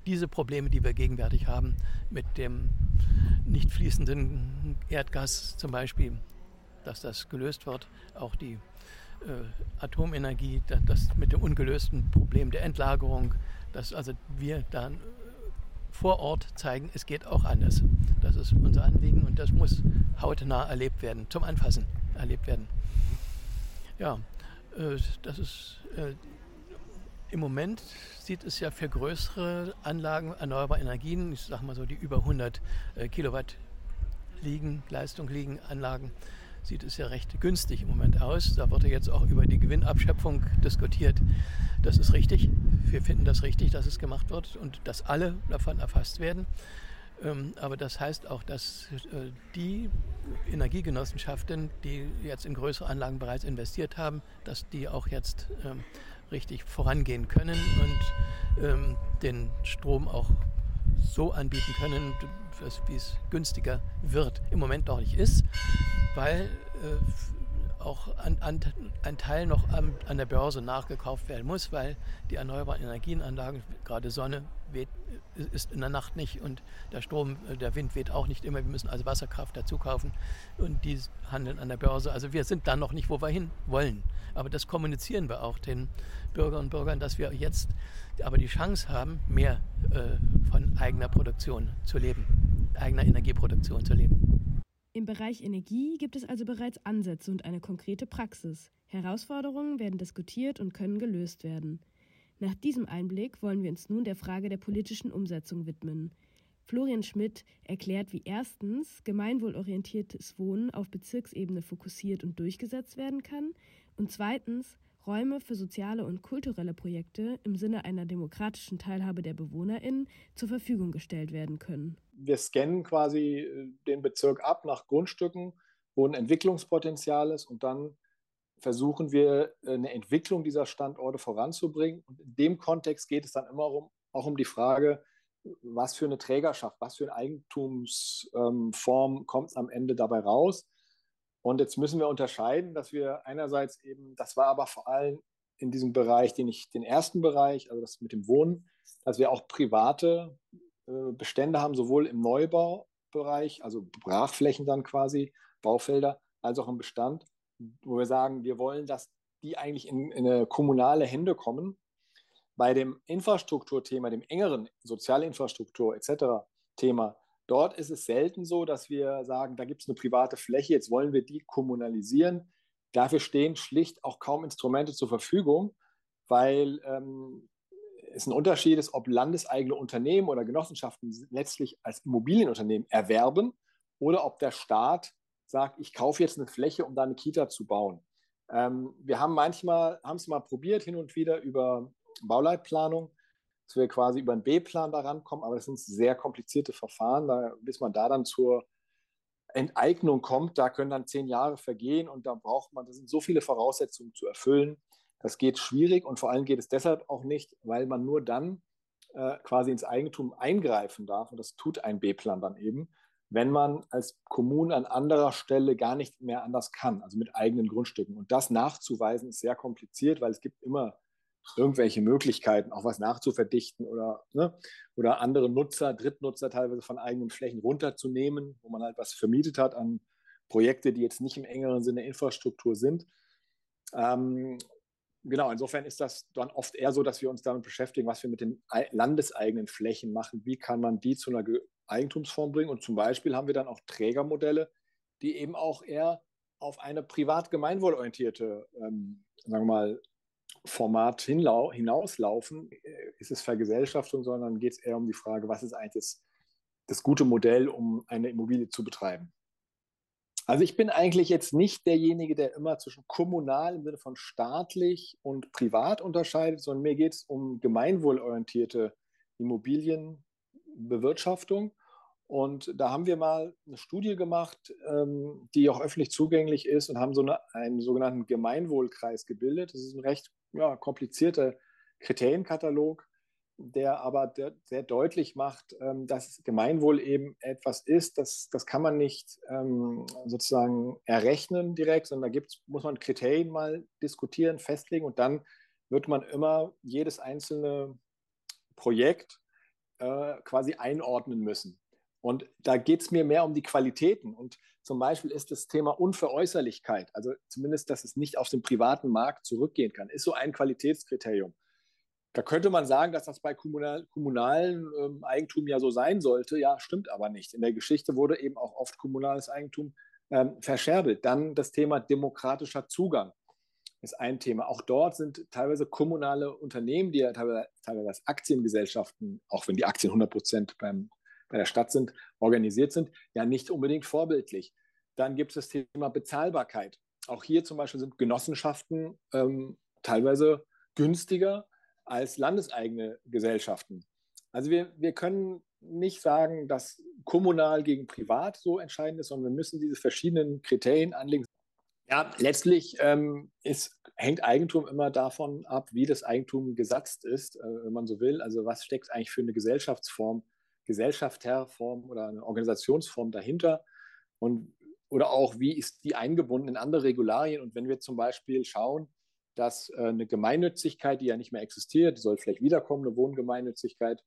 diese Probleme, die wir gegenwärtig haben, mit dem nicht fließenden Erdgas zum Beispiel, dass das gelöst wird, auch die äh, Atomenergie, das mit dem ungelösten Problem der Entlagerung, dass also wir dann vor Ort zeigen, es geht auch anders. Das ist unser Anliegen und das muss hautnah erlebt werden, zum Anfassen erlebt werden. Ja, äh, das ist äh, im Moment sieht es ja für größere Anlagen erneuerbare Energien, ich sage mal so die über 100 Kilowatt liegen, Leistung liegen Anlagen, sieht es ja recht günstig im Moment aus. Da wird ja jetzt auch über die Gewinnabschöpfung diskutiert. Das ist richtig. Wir finden das richtig, dass es gemacht wird und dass alle davon erfasst werden. Ähm, aber das heißt auch, dass äh, die Energiegenossenschaften, die jetzt in größere Anlagen bereits investiert haben, dass die auch jetzt ähm, richtig vorangehen können und ähm, den Strom auch so anbieten können, wie es günstiger wird. Im Moment noch nicht ist, weil äh, auch an, an, ein Teil noch an, an der Börse nachgekauft werden muss, weil die erneuerbaren Energienanlagen, gerade Sonne, weht, ist in der Nacht nicht und der Strom, äh, der Wind weht auch nicht immer. Wir müssen also Wasserkraft dazu kaufen und die handeln an der Börse. Also wir sind da noch nicht, wo wir hin wollen. Aber das kommunizieren wir auch den Bürgerinnen und Bürgern, dass wir jetzt aber die Chance haben, mehr äh, von eigener Produktion zu leben, eigener Energieproduktion zu leben. Im Bereich Energie gibt es also bereits Ansätze und eine konkrete Praxis. Herausforderungen werden diskutiert und können gelöst werden. Nach diesem Einblick wollen wir uns nun der Frage der politischen Umsetzung widmen. Florian Schmidt erklärt, wie erstens gemeinwohlorientiertes Wohnen auf Bezirksebene fokussiert und durchgesetzt werden kann und zweitens Räume für soziale und kulturelle Projekte im Sinne einer demokratischen Teilhabe der BewohnerInnen zur Verfügung gestellt werden können. Wir scannen quasi äh, den Bezirk ab nach Grundstücken, wo ein Entwicklungspotenzial ist und dann versuchen wir äh, eine Entwicklung dieser Standorte voranzubringen. Und in dem Kontext geht es dann immer um, auch um die Frage, was für eine Trägerschaft, was für eine Eigentumsform ähm, kommt am Ende dabei raus. Und jetzt müssen wir unterscheiden, dass wir einerseits eben, das war aber vor allem in diesem Bereich, den ich, den ersten Bereich, also das mit dem Wohnen, dass wir auch private Bestände haben, sowohl im Neubaubereich, also Brachflächen dann quasi, Baufelder, als auch im Bestand, wo wir sagen, wir wollen, dass die eigentlich in, in eine kommunale Hände kommen. Bei dem Infrastrukturthema, dem engeren Sozialinfrastruktur etc. Thema, Dort ist es selten so, dass wir sagen, da gibt es eine private Fläche, jetzt wollen wir die kommunalisieren. Dafür stehen schlicht auch kaum Instrumente zur Verfügung, weil ähm, es ein Unterschied ist, ob landeseigene Unternehmen oder Genossenschaften letztlich als Immobilienunternehmen erwerben oder ob der Staat sagt, ich kaufe jetzt eine Fläche, um da eine Kita zu bauen. Ähm, wir haben manchmal, haben es mal probiert, hin und wieder über Bauleitplanung, dass wir quasi über einen B-Plan da rankommen, aber es sind sehr komplizierte Verfahren, da, bis man da dann zur Enteignung kommt, da können dann zehn Jahre vergehen und da braucht man, das sind so viele Voraussetzungen zu erfüllen. Das geht schwierig und vor allem geht es deshalb auch nicht, weil man nur dann äh, quasi ins Eigentum eingreifen darf und das tut ein B-Plan dann eben, wenn man als Kommune an anderer Stelle gar nicht mehr anders kann, also mit eigenen Grundstücken. Und das nachzuweisen ist sehr kompliziert, weil es gibt immer irgendwelche Möglichkeiten, auch was nachzuverdichten oder, ne, oder andere Nutzer, Drittnutzer teilweise von eigenen Flächen runterzunehmen, wo man halt was vermietet hat an Projekte, die jetzt nicht im engeren Sinne Infrastruktur sind. Ähm, genau, insofern ist das dann oft eher so, dass wir uns damit beschäftigen, was wir mit den landeseigenen Flächen machen. Wie kann man die zu einer Eigentumsform bringen? Und zum Beispiel haben wir dann auch Trägermodelle, die eben auch eher auf eine privat gemeinwohlorientierte, ähm, sagen wir mal, Format hinauslaufen, äh, ist es Vergesellschaftung, sondern geht es eher um die Frage, was ist eigentlich das, das gute Modell, um eine Immobilie zu betreiben. Also ich bin eigentlich jetzt nicht derjenige, der immer zwischen kommunal im Sinne von staatlich und privat unterscheidet, sondern mir geht es um gemeinwohlorientierte Immobilienbewirtschaftung. Und da haben wir mal eine Studie gemacht, ähm, die auch öffentlich zugänglich ist und haben so eine, einen sogenannten Gemeinwohlkreis gebildet. Das ist ein recht ja, komplizierter Kriterienkatalog, der aber der, sehr deutlich macht, ähm, dass Gemeinwohl eben etwas ist, das, das kann man nicht ähm, sozusagen errechnen direkt, sondern da gibt's, muss man Kriterien mal diskutieren, festlegen und dann wird man immer jedes einzelne Projekt äh, quasi einordnen müssen. Und da geht es mir mehr um die Qualitäten. Und zum Beispiel ist das Thema Unveräußerlichkeit, also zumindest, dass es nicht auf den privaten Markt zurückgehen kann, ist so ein Qualitätskriterium. Da könnte man sagen, dass das bei kommunal, kommunalen ähm, Eigentum ja so sein sollte. Ja, stimmt aber nicht. In der Geschichte wurde eben auch oft kommunales Eigentum ähm, verscherbelt. Dann das Thema demokratischer Zugang ist ein Thema. Auch dort sind teilweise kommunale Unternehmen, die ja teilweise, teilweise Aktiengesellschaften, auch wenn die Aktien 100 Prozent bei der Stadt sind, organisiert sind, ja nicht unbedingt vorbildlich. Dann gibt es das Thema Bezahlbarkeit. Auch hier zum Beispiel sind Genossenschaften ähm, teilweise günstiger als landeseigene Gesellschaften. Also wir, wir können nicht sagen, dass kommunal gegen privat so entscheidend ist, sondern wir müssen diese verschiedenen Kriterien anlegen. Ja, letztlich ähm, ist, hängt Eigentum immer davon ab, wie das Eigentum gesatzt ist, äh, wenn man so will. Also was steckt eigentlich für eine Gesellschaftsform Gesellschafterform oder eine Organisationsform dahinter und oder auch wie ist die eingebunden in andere Regularien und wenn wir zum Beispiel schauen, dass äh, eine Gemeinnützigkeit, die ja nicht mehr existiert, soll vielleicht wiederkommen, eine Wohngemeinnützigkeit,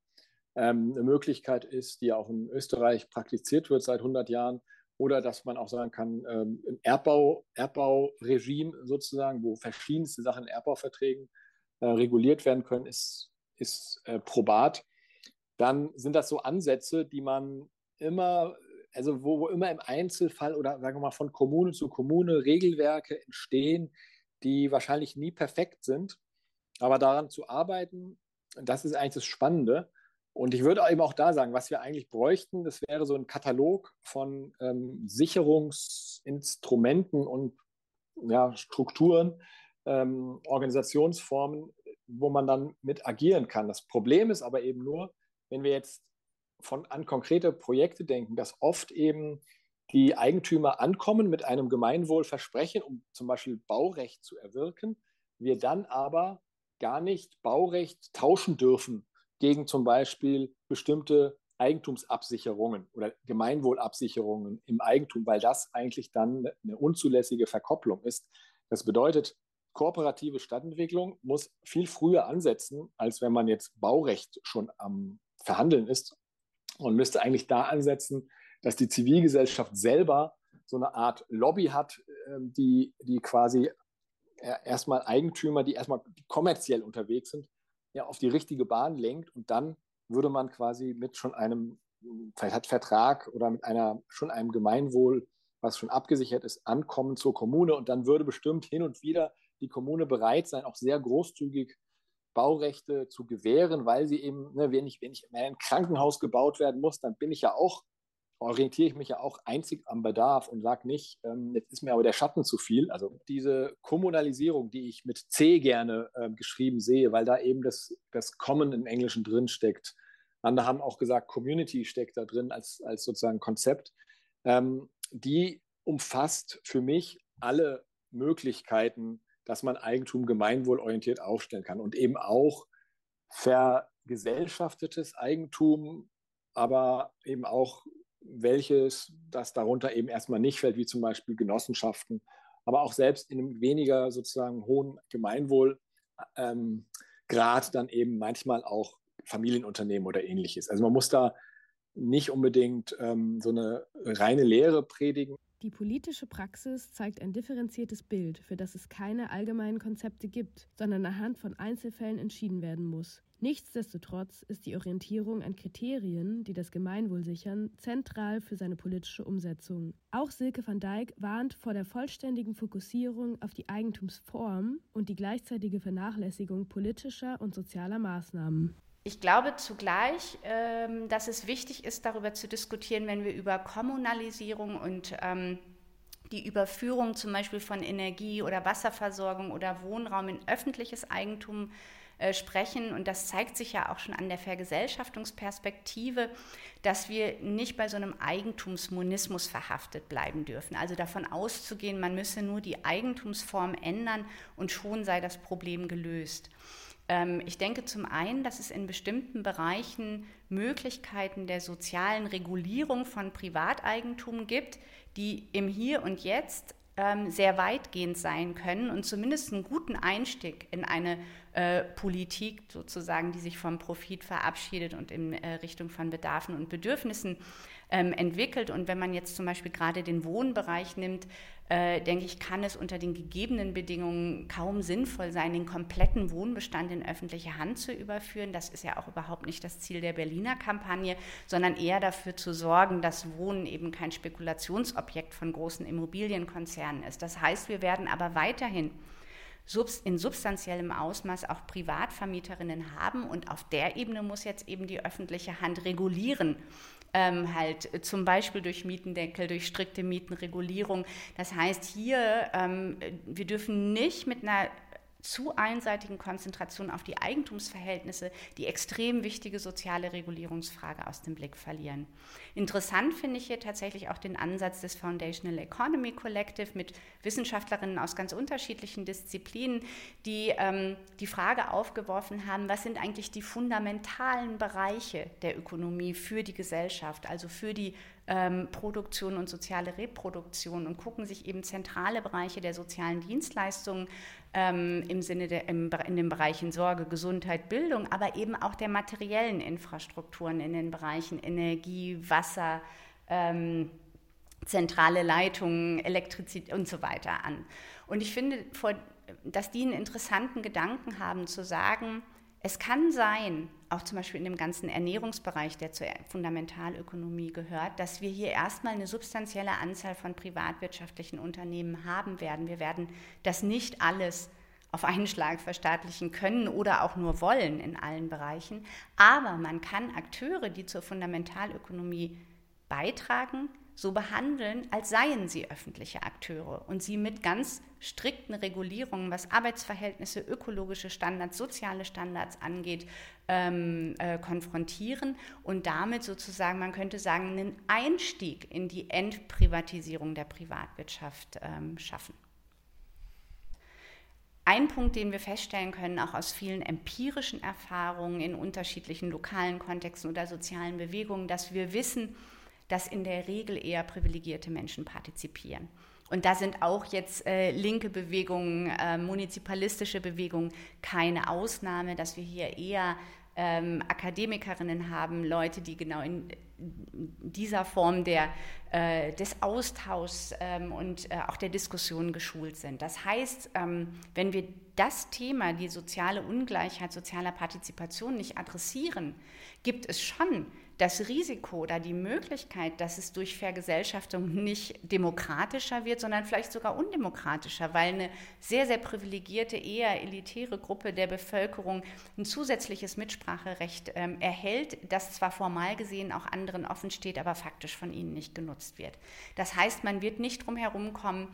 ähm, eine Möglichkeit ist, die ja auch in Österreich praktiziert wird seit 100 Jahren, oder dass man auch sagen kann, ähm, ein Erbbau, Erbbauregime sozusagen, wo verschiedenste Sachen in Erbbauverträgen äh, reguliert werden können, ist, ist äh, probat. Dann sind das so Ansätze, die man immer, also wo, wo immer im Einzelfall oder sagen wir mal von Kommune zu Kommune Regelwerke entstehen, die wahrscheinlich nie perfekt sind, aber daran zu arbeiten, das ist eigentlich das Spannende. Und ich würde eben auch da sagen, was wir eigentlich bräuchten, das wäre so ein Katalog von ähm, Sicherungsinstrumenten und ja, Strukturen, ähm, Organisationsformen, wo man dann mit agieren kann. Das Problem ist aber eben nur, wenn wir jetzt von, an konkrete Projekte denken, dass oft eben die Eigentümer ankommen mit einem Gemeinwohlversprechen, um zum Beispiel Baurecht zu erwirken, wir dann aber gar nicht Baurecht tauschen dürfen gegen zum Beispiel bestimmte Eigentumsabsicherungen oder Gemeinwohlabsicherungen im Eigentum, weil das eigentlich dann eine unzulässige Verkopplung ist. Das bedeutet, kooperative Stadtentwicklung muss viel früher ansetzen, als wenn man jetzt Baurecht schon am Verhandeln ist und müsste eigentlich da ansetzen, dass die Zivilgesellschaft selber so eine Art Lobby hat, ähm, die, die quasi erstmal Eigentümer, die erstmal kommerziell unterwegs sind, ja, auf die richtige Bahn lenkt und dann würde man quasi mit schon einem vielleicht Vertrag oder mit einer schon einem Gemeinwohl, was schon abgesichert ist, ankommen zur Kommune und dann würde bestimmt hin und wieder die Kommune bereit sein, auch sehr großzügig Baurechte zu gewähren, weil sie eben, ne, wenn, ich, wenn ich in ein Krankenhaus gebaut werden muss, dann bin ich ja auch orientiere ich mich ja auch einzig am Bedarf und sage nicht, ähm, jetzt ist mir aber der Schatten zu viel. Also diese Kommunalisierung, die ich mit C gerne äh, geschrieben sehe, weil da eben das, das Common im Englischen drin steckt. Andere haben auch gesagt, Community steckt da drin als, als sozusagen Konzept. Ähm, die umfasst für mich alle Möglichkeiten, dass man Eigentum gemeinwohlorientiert aufstellen kann und eben auch vergesellschaftetes Eigentum, aber eben auch welches das darunter eben erstmal nicht fällt, wie zum Beispiel Genossenschaften, aber auch selbst in einem weniger sozusagen hohen Gemeinwohlgrad ähm, dann eben manchmal auch Familienunternehmen oder ähnliches. Also man muss da nicht unbedingt ähm, so eine reine Lehre predigen. Die politische Praxis zeigt ein differenziertes Bild, für das es keine allgemeinen Konzepte gibt, sondern anhand von Einzelfällen entschieden werden muss. Nichtsdestotrotz ist die Orientierung an Kriterien, die das Gemeinwohl sichern, zentral für seine politische Umsetzung. Auch Silke van Dijk warnt vor der vollständigen Fokussierung auf die Eigentumsform und die gleichzeitige Vernachlässigung politischer und sozialer Maßnahmen. Ich glaube zugleich, ähm, dass es wichtig ist, darüber zu diskutieren, wenn wir über Kommunalisierung und ähm, die Überführung zum Beispiel von Energie- oder Wasserversorgung oder Wohnraum in öffentliches Eigentum äh, sprechen. Und das zeigt sich ja auch schon an der Vergesellschaftungsperspektive, dass wir nicht bei so einem Eigentumsmonismus verhaftet bleiben dürfen. Also davon auszugehen, man müsse nur die Eigentumsform ändern und schon sei das Problem gelöst. Ähm, ich denke zum einen, dass es in bestimmten Bereichen Möglichkeiten der sozialen Regulierung von Privateigentum gibt, die im Hier und Jetzt ähm, sehr weitgehend sein können und zumindest einen guten Einstieg in eine äh, Politik sozusagen, die sich vom Profit verabschiedet und in äh, Richtung von Bedarfen und Bedürfnissen ähm, entwickelt. Und wenn man jetzt zum Beispiel gerade den Wohnbereich nimmt, äh, denke ich, kann es unter den gegebenen Bedingungen kaum sinnvoll sein, den kompletten Wohnbestand in öffentliche Hand zu überführen. Das ist ja auch überhaupt nicht das Ziel der Berliner Kampagne, sondern eher dafür zu sorgen, dass Wohnen eben kein Spekulationsobjekt von großen Immobilienkonzernen ist. Das heißt, wir werden aber weiterhin in substanziellem Ausmaß auch Privatvermieterinnen haben und auf der Ebene muss jetzt eben die öffentliche Hand regulieren ähm, halt äh, zum Beispiel durch Mietendeckel, durch strikte Mietenregulierung. Das heißt, hier, ähm, wir dürfen nicht mit einer zu einseitigen Konzentration auf die Eigentumsverhältnisse die extrem wichtige soziale Regulierungsfrage aus dem Blick verlieren. Interessant finde ich hier tatsächlich auch den Ansatz des Foundational Economy Collective mit Wissenschaftlerinnen aus ganz unterschiedlichen Disziplinen, die ähm, die Frage aufgeworfen haben, was sind eigentlich die fundamentalen Bereiche der Ökonomie für die Gesellschaft, also für die ähm, Produktion und soziale Reproduktion und gucken sich eben zentrale Bereiche der sozialen Dienstleistungen ähm, im Sinne der, im, in den Bereichen Sorge, Gesundheit, Bildung, aber eben auch der materiellen Infrastrukturen in den Bereichen Energie, Wasser, ähm, zentrale Leitungen, Elektrizität und so weiter an. Und ich finde, dass die einen interessanten Gedanken haben, zu sagen, es kann sein, auch zum Beispiel in dem ganzen Ernährungsbereich, der zur Fundamentalökonomie gehört, dass wir hier erstmal eine substanzielle Anzahl von privatwirtschaftlichen Unternehmen haben werden. Wir werden das nicht alles auf einen Schlag verstaatlichen können oder auch nur wollen in allen Bereichen. Aber man kann Akteure, die zur Fundamentalökonomie beitragen, so behandeln, als seien sie öffentliche Akteure und sie mit ganz strikten Regulierungen, was Arbeitsverhältnisse, ökologische Standards, soziale Standards angeht, ähm, äh, konfrontieren und damit sozusagen, man könnte sagen, einen Einstieg in die Entprivatisierung der Privatwirtschaft ähm, schaffen. Ein Punkt, den wir feststellen können, auch aus vielen empirischen Erfahrungen in unterschiedlichen lokalen Kontexten oder sozialen Bewegungen, dass wir wissen, dass in der Regel eher privilegierte Menschen partizipieren. Und da sind auch jetzt äh, linke Bewegungen, äh, munizipalistische Bewegungen keine Ausnahme, dass wir hier eher ähm, Akademikerinnen haben, Leute, die genau in dieser Form der, äh, des Austauschs ähm, und äh, auch der Diskussion geschult sind. Das heißt, ähm, wenn wir das Thema, die soziale Ungleichheit sozialer Partizipation nicht adressieren, gibt es schon das Risiko oder die Möglichkeit, dass es durch Vergesellschaftung nicht demokratischer wird, sondern vielleicht sogar undemokratischer, weil eine sehr, sehr privilegierte, eher elitäre Gruppe der Bevölkerung ein zusätzliches Mitspracherecht ähm, erhält, das zwar formal gesehen auch anderen offen steht, aber faktisch von ihnen nicht genutzt wird. Das heißt, man wird nicht drum herum kommen,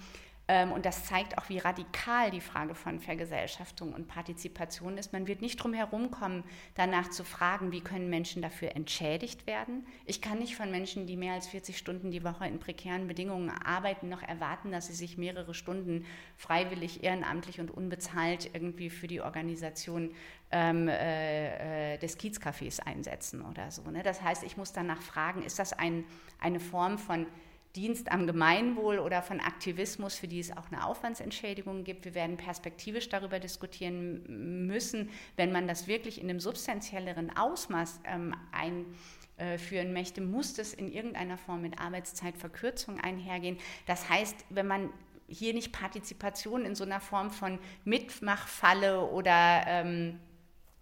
und das zeigt auch, wie radikal die Frage von Vergesellschaftung und Partizipation ist. Man wird nicht drum herum kommen, danach zu fragen, wie können Menschen dafür entschädigt werden. Ich kann nicht von Menschen, die mehr als 40 Stunden die Woche in prekären Bedingungen arbeiten, noch erwarten, dass sie sich mehrere Stunden freiwillig, ehrenamtlich und unbezahlt irgendwie für die Organisation ähm, äh, äh des Kiezcafés einsetzen oder so. Ne? Das heißt, ich muss danach fragen, ist das ein, eine Form von Dienst am Gemeinwohl oder von Aktivismus, für die es auch eine Aufwandsentschädigung gibt. Wir werden perspektivisch darüber diskutieren müssen, wenn man das wirklich in einem substanzielleren Ausmaß ähm, einführen möchte, muss das in irgendeiner Form mit Arbeitszeitverkürzung einhergehen. Das heißt, wenn man hier nicht Partizipation in so einer Form von Mitmachfalle oder ähm,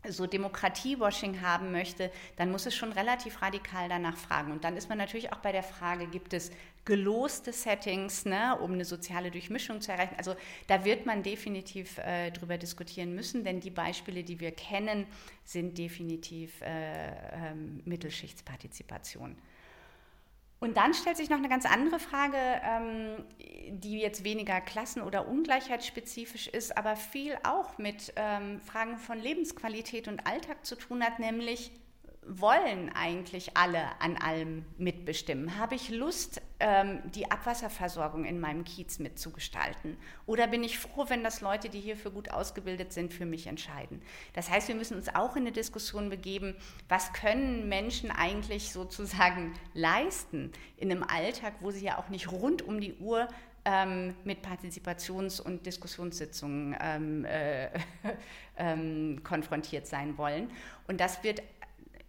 so Demokratiewashing haben möchte, dann muss es schon relativ radikal danach fragen. Und dann ist man natürlich auch bei der Frage, gibt es geloste Settings, ne, um eine soziale Durchmischung zu erreichen? Also da wird man definitiv äh, drüber diskutieren müssen, denn die Beispiele, die wir kennen, sind definitiv äh, äh, Mittelschichtspartizipation. Und dann stellt sich noch eine ganz andere Frage, ähm, die jetzt weniger klassen- oder ungleichheitsspezifisch ist, aber viel auch mit ähm, Fragen von Lebensqualität und Alltag zu tun hat, nämlich wollen eigentlich alle an allem mitbestimmen? Habe ich Lust, ähm, die Abwasserversorgung in meinem Kiez mitzugestalten? Oder bin ich froh, wenn das Leute, die hierfür gut ausgebildet sind, für mich entscheiden? Das heißt, wir müssen uns auch in eine Diskussion begeben, was können Menschen eigentlich sozusagen leisten in einem Alltag, wo sie ja auch nicht rund um die Uhr ähm, mit Partizipations- und Diskussionssitzungen ähm, äh, ähm, konfrontiert sein wollen. Und das wird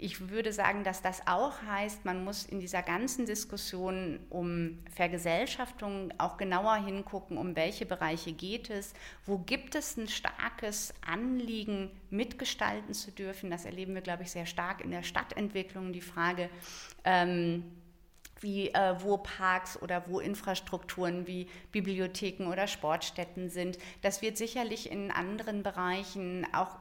ich würde sagen, dass das auch heißt, man muss in dieser ganzen Diskussion um Vergesellschaftung auch genauer hingucken, um welche Bereiche geht es, wo gibt es ein starkes Anliegen, mitgestalten zu dürfen. Das erleben wir, glaube ich, sehr stark in der Stadtentwicklung, die Frage, ähm, wie äh, wo Parks oder wo Infrastrukturen wie Bibliotheken oder Sportstätten sind. Das wird sicherlich in anderen Bereichen auch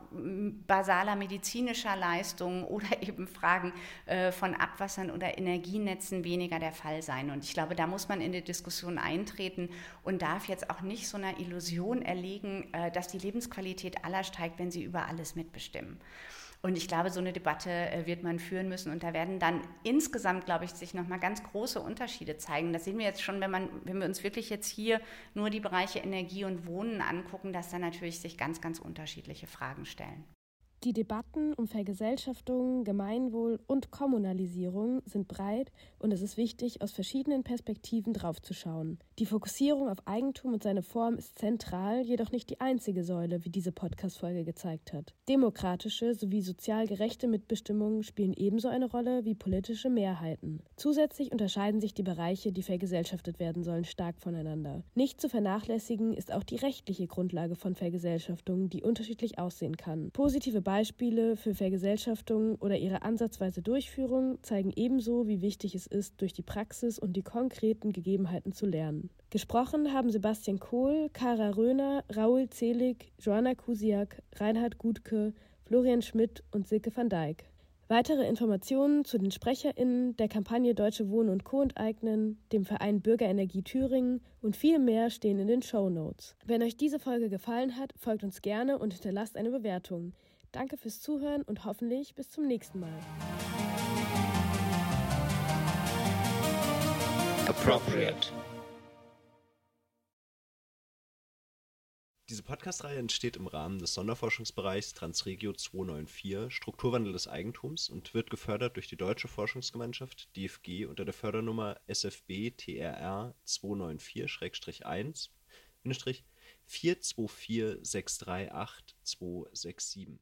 basaler medizinischer Leistungen oder eben Fragen äh, von Abwassern oder Energienetzen weniger der Fall sein. Und ich glaube, da muss man in die Diskussion eintreten und darf jetzt auch nicht so einer Illusion erlegen, äh, dass die Lebensqualität aller steigt, wenn sie über alles mitbestimmen. Und ich glaube, so eine Debatte äh, wird man führen müssen. Und da werden dann insgesamt, glaube ich, sich nochmal ganz große Unterschiede zeigen. Das sehen wir jetzt schon, wenn, man, wenn wir uns wirklich jetzt hier nur die Bereiche Energie und Wohnen angucken, dass da natürlich sich ganz, ganz unterschiedliche Fragen stellen. Die Debatten um Vergesellschaftung, Gemeinwohl und Kommunalisierung sind breit und es ist wichtig, aus verschiedenen Perspektiven draufzuschauen. Die Fokussierung auf Eigentum und seine Form ist zentral, jedoch nicht die einzige Säule, wie diese Podcast-Folge gezeigt hat. Demokratische sowie sozial gerechte Mitbestimmung spielen ebenso eine Rolle wie politische Mehrheiten. Zusätzlich unterscheiden sich die Bereiche, die vergesellschaftet werden sollen, stark voneinander. Nicht zu vernachlässigen ist auch die rechtliche Grundlage von Vergesellschaftung, die unterschiedlich aussehen kann. Positive Beispiele für Vergesellschaftung oder ihre ansatzweise Durchführung zeigen ebenso, wie wichtig es ist, durch die Praxis und die konkreten Gegebenheiten zu lernen. Gesprochen haben Sebastian Kohl, Kara Röhner, Raoul Zelig, Joanna Kusiak, Reinhard Gutke, Florian Schmidt und Silke van Dijk. Weitere Informationen zu den SprecherInnen der Kampagne Deutsche Wohnen und Co. enteignen, dem Verein Bürgerenergie Thüringen und viel mehr stehen in den Show Notes. Wenn euch diese Folge gefallen hat, folgt uns gerne und hinterlasst eine Bewertung. Danke fürs Zuhören und hoffentlich bis zum nächsten Mal. Appropriate. Diese Podcast-Reihe entsteht im Rahmen des Sonderforschungsbereichs Transregio 294 Strukturwandel des Eigentums und wird gefördert durch die Deutsche Forschungsgemeinschaft DFG unter der Fördernummer SFB TRR 294-1 424 638 267.